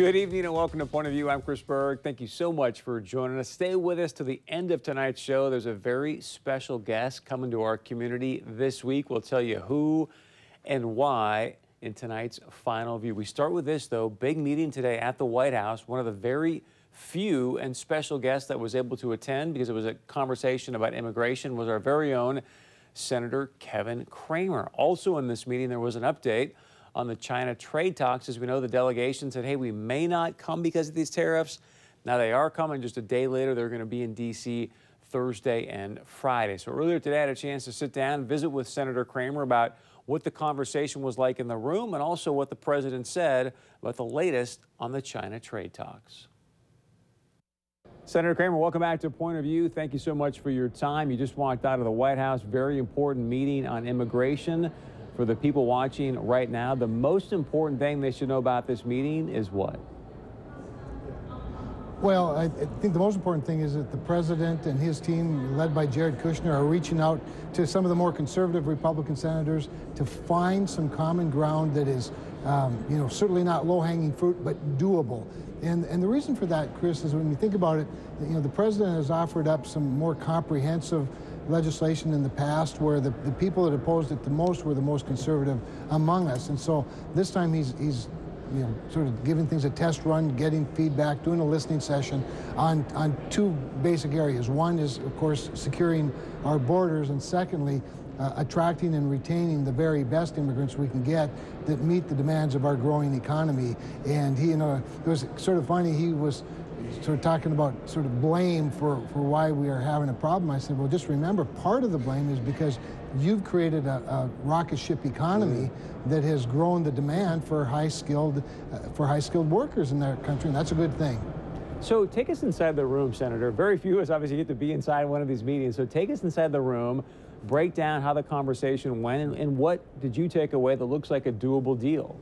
Good evening and welcome to Point of View. I'm Chris Berg. Thank you so much for joining us. Stay with us to the end of tonight's show. There's a very special guest coming to our community this week. We'll tell you who and why in tonight's final view. We start with this, though. Big meeting today at the White House. One of the very few and special guests that was able to attend because it was a conversation about immigration was our very own Senator Kevin Cramer. Also in this meeting, there was an update on the China trade talks. As we know, the delegation said, hey, we may not come because of these tariffs. Now they are coming just a day later. They're going to be in D.C. Thursday and Friday. So earlier today, I had a chance to sit down, visit with Senator Cramer about what the conversation was like in the room and also what the president said about the latest on the China trade talks. Senator Cramer, welcome back to Point of View. Thank you so much for your time. You just walked out of the White House. Very important meeting on immigration for the people watching right now. The most important thing they should know about this meeting is what? Well, I think the most important thing is that the president and his team, led by Jared Kushner, are reaching out to some of the more conservative Republican senators to find some common ground that is, um, you know, certainly not low-hanging fruit, but doable. And, and the reason for that, Chris, is when you think about it, you know, the president has offered up some more comprehensive legislation in the past where the, the people that opposed it the most were the most conservative among us. And so this time he's, he's you know, sort of giving things a test run, getting feedback, doing a listening session on, on two basic areas. One is, of course, securing our borders, and secondly, uh, attracting and retaining the very best immigrants we can get that meet the demands of our growing economy. And he, you know, it was sort of funny, he was sort of talking about sort of blame for, for why we are having a problem. I said, well, just remember, part of the blame is because you've created a, a rocket ship economy mm. that has grown the demand for high-skilled uh, for high-skilled workers in our country, and that's a good thing. So take us inside the room, Senator. Very few of us obviously get to be inside one of these meetings. So take us inside the room, break down how the conversation went, and, and what did you take away that looks like a doable deal?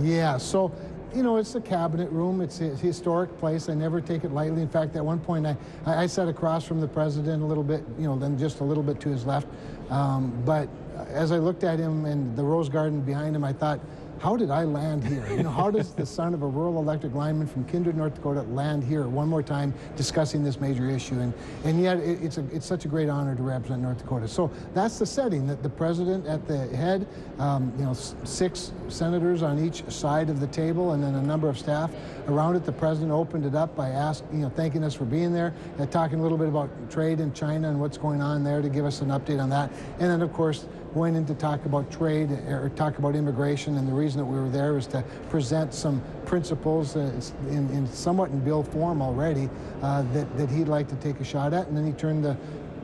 Yeah, so you know, it's a cabinet room. It's a historic place. I never take it lightly. In fact, at one point, I, I sat across from the president a little bit, you know, then just a little bit to his left. Um, but as I looked at him and the rose garden behind him, I thought, how did I land here? You know, how does the son of a rural electric lineman from Kindred, North Dakota land here one more time discussing this major issue? And, and yet it, it's, a, it's such a great honor to represent North Dakota. So that's the setting, that the president at the head, um, you know, six senators on each side of the table and then a number of staff around it. The president opened it up by asking, you know, thanking us for being there, uh, talking a little bit about trade in China and what's going on there to give us an update on that. And then, of course, went in to talk about trade or talk about immigration. And the reason that we were there was to present some principles uh, in, in somewhat in bill form already uh, that, that he'd like to take a shot at. And then he turned the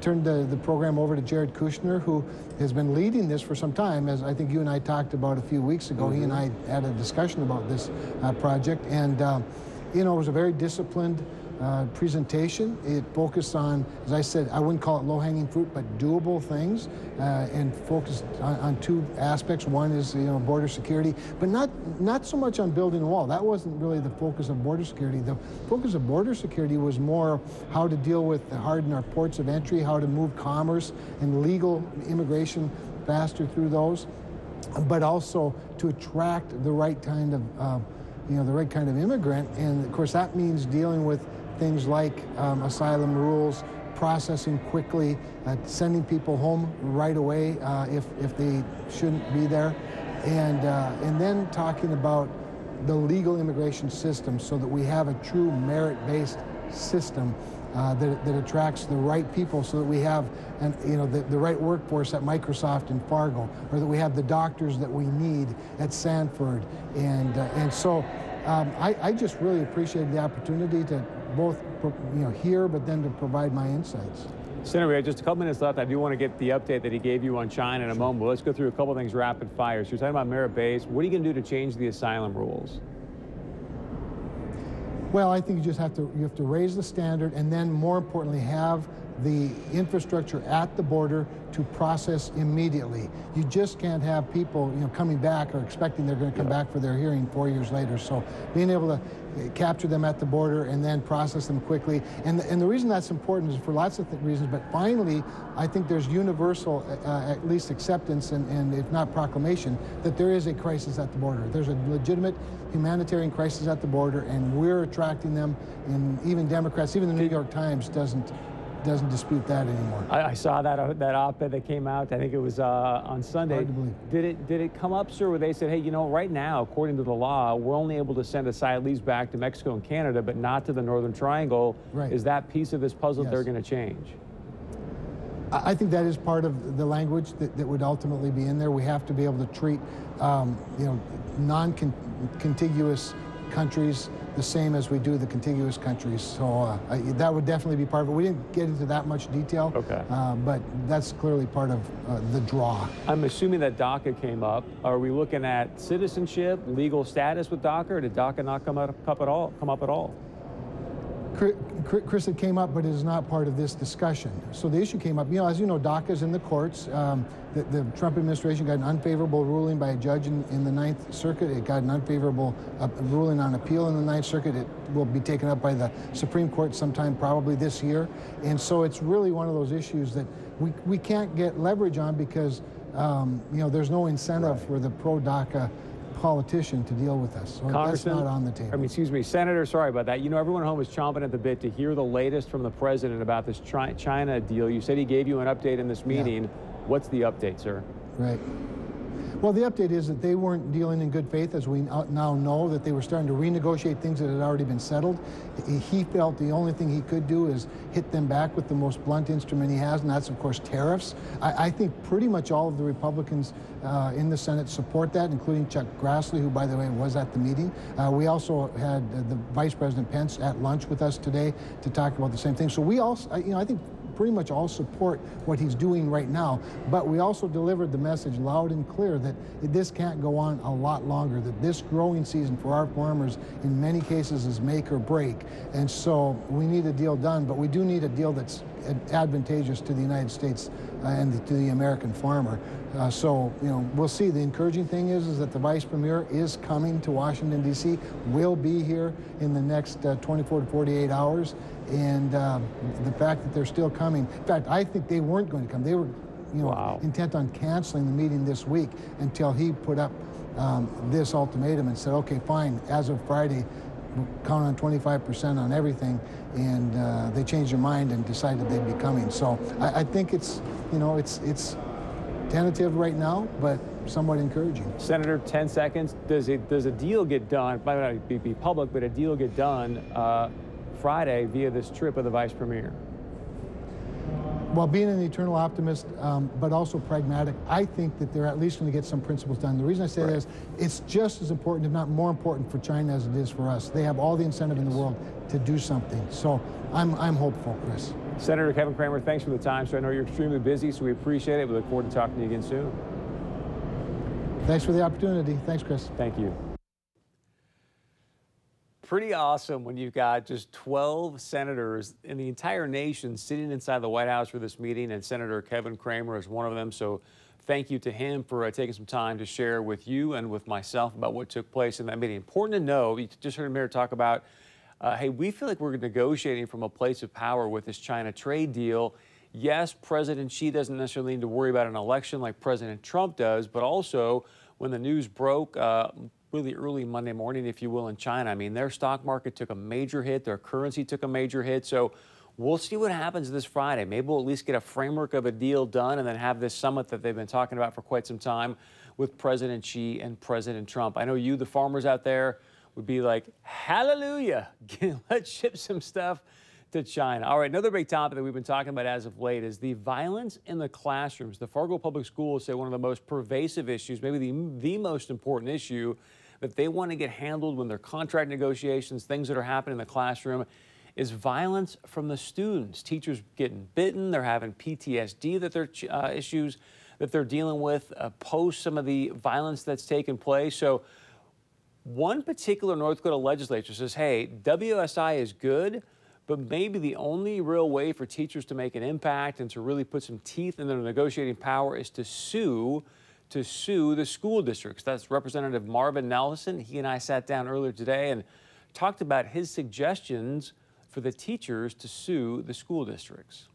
turned the, the program over to Jared Kushner, who has been leading this for some time, as I think you and I talked about a few weeks ago. Mm -hmm. He and I had a discussion about this uh, project, and uh, you know, it was a very disciplined uh, presentation. It focused on, as I said, I wouldn't call it low-hanging fruit, but doable things, uh, and focused on, on, two aspects. One is you know border security, but not not so much on building a wall. That wasn't really the focus of border security. The focus of border security was more how to deal with harden our ports of entry, how to move commerce and legal immigration faster through those, but also to attract the right kind of uh, you know the right kind of immigrant, and of course that means dealing with things like um, asylum rules, processing quickly, uh, sending people home right away uh, if, if they shouldn't be there, and, uh, and then talking about the legal immigration system so that we have a true merit-based system uh, that, that attracts the right people so that we have and you know the, the right workforce at Microsoft and Fargo or that we have the doctors that we need at Sanford. And uh, and so um, I, I just really appreciated the opportunity to both you know hear but then to provide my insights. Senator, we have just a couple minutes left. I do want to get the update that he gave you on China in a moment. But let's go through a couple things rapid fire. So you're talking about merit base. What are you going to do to change the asylum rules? Well, I think you just have to you have to raise the standard, and then more importantly, have the infrastructure at the border to process immediately. You just can't have people, you know, coming back or expecting they're going to come back for their hearing four years later. So being able to capture them at the border and then process them quickly. And, and the reason that's important is for lots of th- reasons, but finally, I think there's universal, uh, at least acceptance and, and if not proclamation, that there is a crisis at the border. There's a legitimate humanitarian crisis at the border, and we're attracting them. And even Democrats, even the New York Times doesn't doesn't dispute that anymore. I, I saw that uh, that op-ed that came out. I think it was uh, on Sunday. Hard to believe. Did it did it come up, sir, where they said, hey, you know, right now, according to the law, we're only able to send asylees back to Mexico and Canada, but not to the Northern Triangle. Right. Is that piece of this puzzle Yes. they're going to change? I I think that is part of the language that, that would ultimately be in there. We have to be able to treat, um, you know, non-contiguous countries the same as we do the contiguous countries. So uh, I, that would definitely be part of it. We didn't get into that much detail, Okay. uh, but that's clearly part of uh, the draw. I'm assuming that DACA came up. Are we looking at citizenship, legal status with DACA, or did DACA not come up, up at all? Come up at all? Chri- Chri- Chris, it came up, but it is not part of this discussion. So the issue came up. You know, as you know, DACA is in the courts. Um, the, the Trump administration got an unfavorable ruling by a judge in, in the Ninth Circuit. It got an unfavorable uh, ruling on appeal in the Ninth Circuit. It will be taken up by the Supreme Court sometime probably this year. And so it's really one of those issues that we, we can't get leverage on because, um, you know, there's no incentive for the pro-DACA politician to deal with us. So that's not on the table. I mean, excuse me, Senator. Sorry about that. You know, everyone at home is chomping at the bit to hear the latest from the president about this China deal. You said he gave you an update in this meeting. What's the update, sir? Right. Well, the update is that they weren't dealing in good faith, as we now now know, that they were starting to renegotiate things that had already been settled. He- He felt the only thing he could do is hit them back with the most blunt instrument he has, and that's, of course, tariffs. I, I think pretty much all of the Republicans uh, in the Senate support that, including Chuck Grassley, who, by the way, was at the meeting. Uh, we also had uh, the Vice President Pence at lunch with us today to talk about the same thing. So we also, you know, I think pretty much all support what he's doing right now. But we also delivered the message loud and clear that this can't go on a lot longer, that this growing season for our farmers in many cases is make or break. And so we need a deal done, but we do need a deal that's advantageous to the United States uh, and to the American farmer. Uh, so, you know, we'll see. The encouraging thing is, is that the vice premier is coming to Washington, D.C., will be here in the next uh, 24 to 48 hours. And um, the fact that they're still coming, in fact, I think they weren't going to come. They were, you know, Wow. intent on canceling the meeting this week until he put up um, this ultimatum and said, okay, fine, as of Friday, count on 25% on everything. And uh, they changed their mind and decided they'd be coming. So I, I think it's, you know, it's, it's tentative right now, but somewhat encouraging. Senator, 10 seconds. Does it does a deal get done? Might not be, be public, but a deal get done uh, Friday via this trip of the vice premier? While being an eternal optimist, um, but also pragmatic, I think that they're at least going to get some principles done. The reason I say that is it's just as important, if not more important, for China as it is for us. They have all the incentive in the world to do something. So I'm, I'm hopeful, Chris. Senator Kevin Cramer, thanks for the time. So I know you're extremely busy, so we appreciate it. We look forward to talking to you again soon. Thanks for the opportunity. Thanks, Chris. Thank you. Pretty awesome when you've got just 12 senators in the entire nation sitting inside the White House for this meeting, and Senator Kevin Cramer is one of them. So, thank you to him for uh, taking some time to share with you and with myself about what took place in that meeting. Important to know, you just heard Mayor talk about, uh, hey, we feel like we're negotiating from a place of power with this China trade deal. Yes, President Xi doesn't necessarily need to worry about an election like President Trump does, but also when the news broke uh, really early Monday morning, if you will, in China, I mean, their stock market took a major hit, their currency took a major hit. So we'll see what happens this Friday. Maybe we'll at least get a framework of a deal done and then have this summit that they've been talking about for quite some time with President Xi and President Trump. I know you, the farmers out there, would be like, hallelujah, let's ship some stuff to China. All right, another big topic that we've been talking about as of late is the violence in the classrooms. The Fargo Public Schools say one of the most pervasive issues, maybe the, the most important issue that they want to get handled when their contract negotiations, things that are happening in the classroom, is violence from the students. Teachers getting bitten, they're having PTSD that they're uh, issues that they're dealing with uh, post some of the violence that's taken place. So one particular North Dakota legislature says, hey, WSI is good, but maybe the only real way for teachers to make an impact and to really put some teeth in their negotiating power is to sue to sue the school districts. That's Representative Marvin Nelson. He and I sat down earlier today and talked about his suggestions for the teachers to sue the school districts.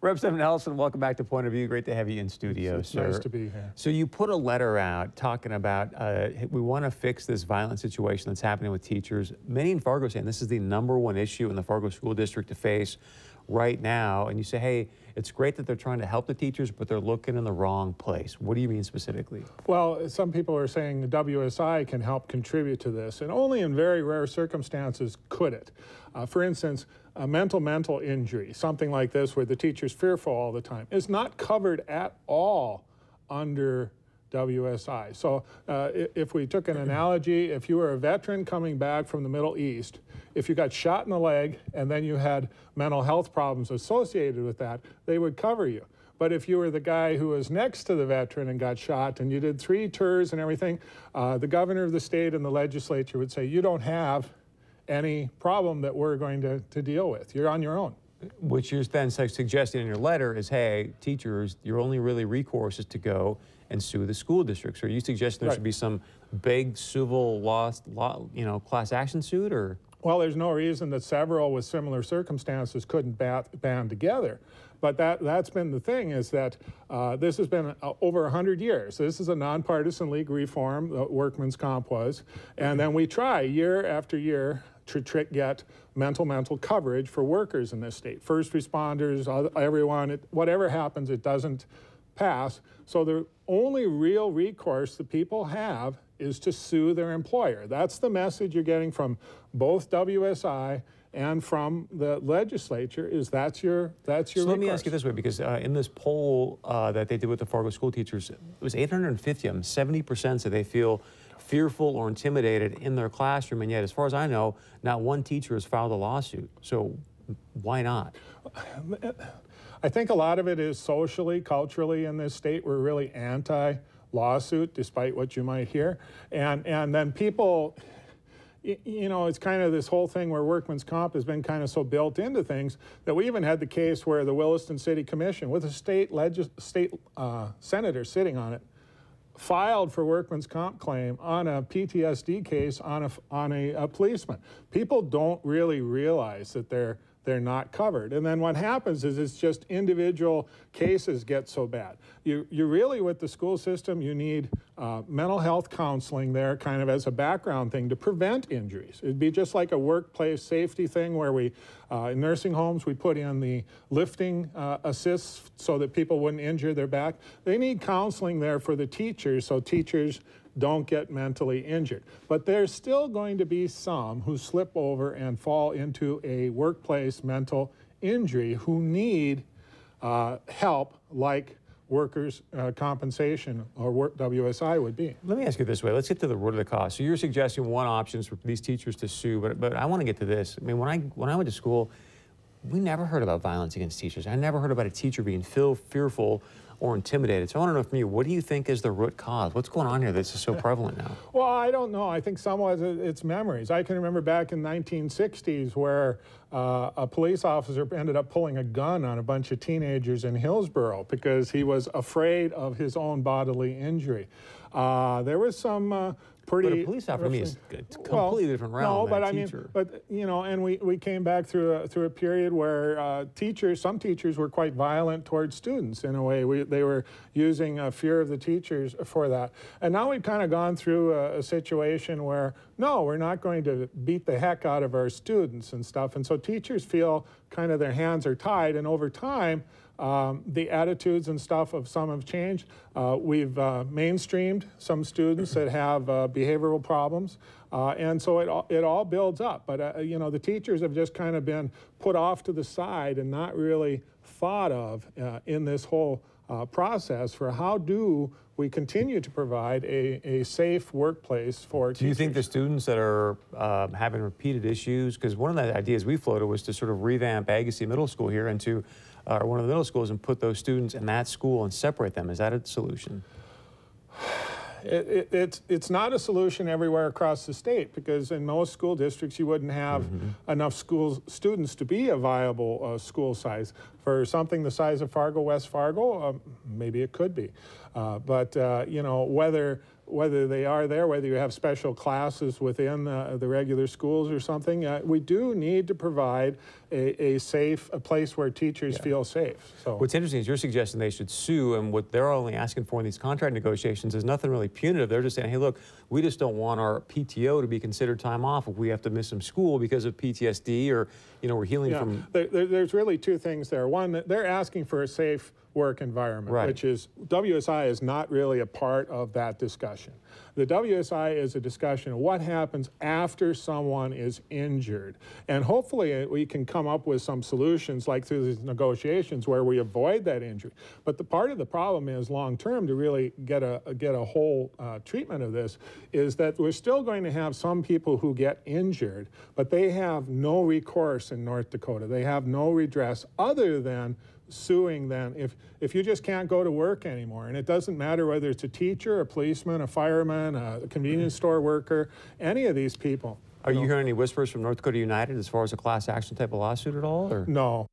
Representative Nelson, welcome back to Point of View. Great to have you in studio, it's sir. Nice to be here. So you put a letter out talking about uh, we want to fix this violent situation that's happening with teachers. Many in Fargo saying this is the number one issue in the Fargo School District to face right now. And you say, hey, it's great that they're trying to help the teachers, but they're looking in the wrong place. What do you mean specifically? Well, some people are saying the WSI can help contribute to this, and only in very rare circumstances could it. Uh, for instance, a mental mental injury, something like this where the teacher's fearful all the time, is not covered at all under WSI. So uh, if we took an analogy, if you were a veteran coming back from the Middle East, if you got shot in the leg and then you had mental health problems associated with that, they would cover you. But if you were the guy who was next to the veteran and got shot and you did three tours and everything, uh, the governor of the state and the legislature would say, you don't have any problem that we're going to, to deal with. You're on your own. What you're then suggesting in your letter is, hey, teachers, your only really recourse is to go and sue the school districts. Are you suggesting there right. should be some big civil law, law, you know, class action suit, or? Well, there's no reason that several with similar circumstances couldn't bat, band together. But that, that's been the thing is that uh, this has been uh, over 100 years. This is a nonpartisan league reform, the workman's comp was. And then we try year after year to get mental mental coverage for workers in this state. First responders, everyone, it, whatever happens, it doesn't pass. So the only real recourse the people have is to sue their employer. That's the message you're getting from both WSI and from the legislature is that's your that's your. So recourse. let me ask you this way, because uh, in this poll uh, that they did with the Fargo school teachers, it was 850 of them. 70 percent said they feel fearful or intimidated in their classroom, and yet, as far as I know, not one teacher has filed a lawsuit. So why not? I think a lot of it is socially, culturally in this state. We're really anti lawsuit, despite what you might hear. And, and then people, you know, it's kind of this whole thing where workman's comp has been kind of so built into things that we even had the case where the Williston City Commission, with a state, legis- state uh, senator sitting on it, filed for workman's comp claim on a PTSD case on a, on a, a policeman. People don't really realize that they're they're not covered. And then what happens is it's just individual cases get so bad. You, you really, with the school system, you need uh, mental health counseling there kind of as a background thing to prevent injuries. It'd be just like a workplace safety thing where we, uh, in nursing homes, we put in the lifting uh, assists so that people wouldn't injure their back. They need counseling there for the teachers so teachers don't get mentally injured. But there's still going to be some who slip over and fall into a workplace mental injury who need uh, help like workers' uh, compensation or work WSI would be. Let me ask you this way. Let's get to the root of the cause. So you're suggesting one option is for these teachers to sue, but, but I want to get to this. I mean, when I, when I went to school, we never heard about violence against teachers. I never heard about a teacher being feel, fearful or intimidated. So I want to know from you, what do you think is the root cause? What's going on here that's so prevalent now? Well, I don't know. I think some of it's memories. I can remember back in 1960s where uh, a police officer ended up pulling a gun on a bunch of teenagers in Hillsboro because he was afraid of his own bodily injury. Uh, there was some uh, pretty. But a police officer is a completely well, different realm. No, but I mean, but you know, and we, we came back through a, through a period where uh, teachers, some teachers were quite violent towards students in a way. We, they were using uh, fear of the teachers for that. And now we've kind of gone through a, a situation where no, we're not going to beat the heck out of our students and stuff. And so teachers feel kind of their hands are tied, and over time. Um, the attitudes and stuff of some have changed. Uh, we've uh, mainstreamed some students that have uh, behavioral problems, uh, and so it all, it all builds up. But uh, you know, the teachers have just kind of been put off to the side and not really thought of uh, in this whole process for how do we continue to provide a, a safe workplace for Do you think the students that are um, having repeated issues, because one of the ideas we floated was to sort of revamp Agassiz Middle School here into uh, one of the middle schools and put those students in that school and separate them. Is that a solution? It, it, it's, it's not a solution everywhere across the state because in most school districts you wouldn't have enough schools, students to be a viable uh, school size. For something the size of Fargo, West Fargo, um, maybe it could be. Uh, but, uh, you know, whether whether they are there, whether you have special classes within uh, the regular schools or something, uh, we do need to provide a, a safe, a place where teachers feel safe. So. What's interesting is you're suggesting they should sue, and what they're only asking for in these contract negotiations is nothing really punitive. They're just saying, hey, look, we just don't want our PTO to be considered time off if we have to miss some school because of PTSD or, you know, we're healing Yeah, from. there, there- there's really two things there. One, they're asking for a safe work environment, Right. which is WSI is not really a part of that discussion. The WSI is a discussion of what happens after someone is injured. And hopefully uh, we can come up with some solutions like through these negotiations where we avoid that injury. But the part of the problem is long term to really get a get a whole uh, treatment of this is that we're still going to have some people who get injured, but they have no recourse in North Dakota. They have no redress other than suing them if if you just can't go to work anymore and it doesn't matter whether it's a teacher a policeman a fireman a convenience mm-hmm. store worker any of these people Are you hearing any whispers from North Dakota United as far as a class action type of lawsuit at all? Or? no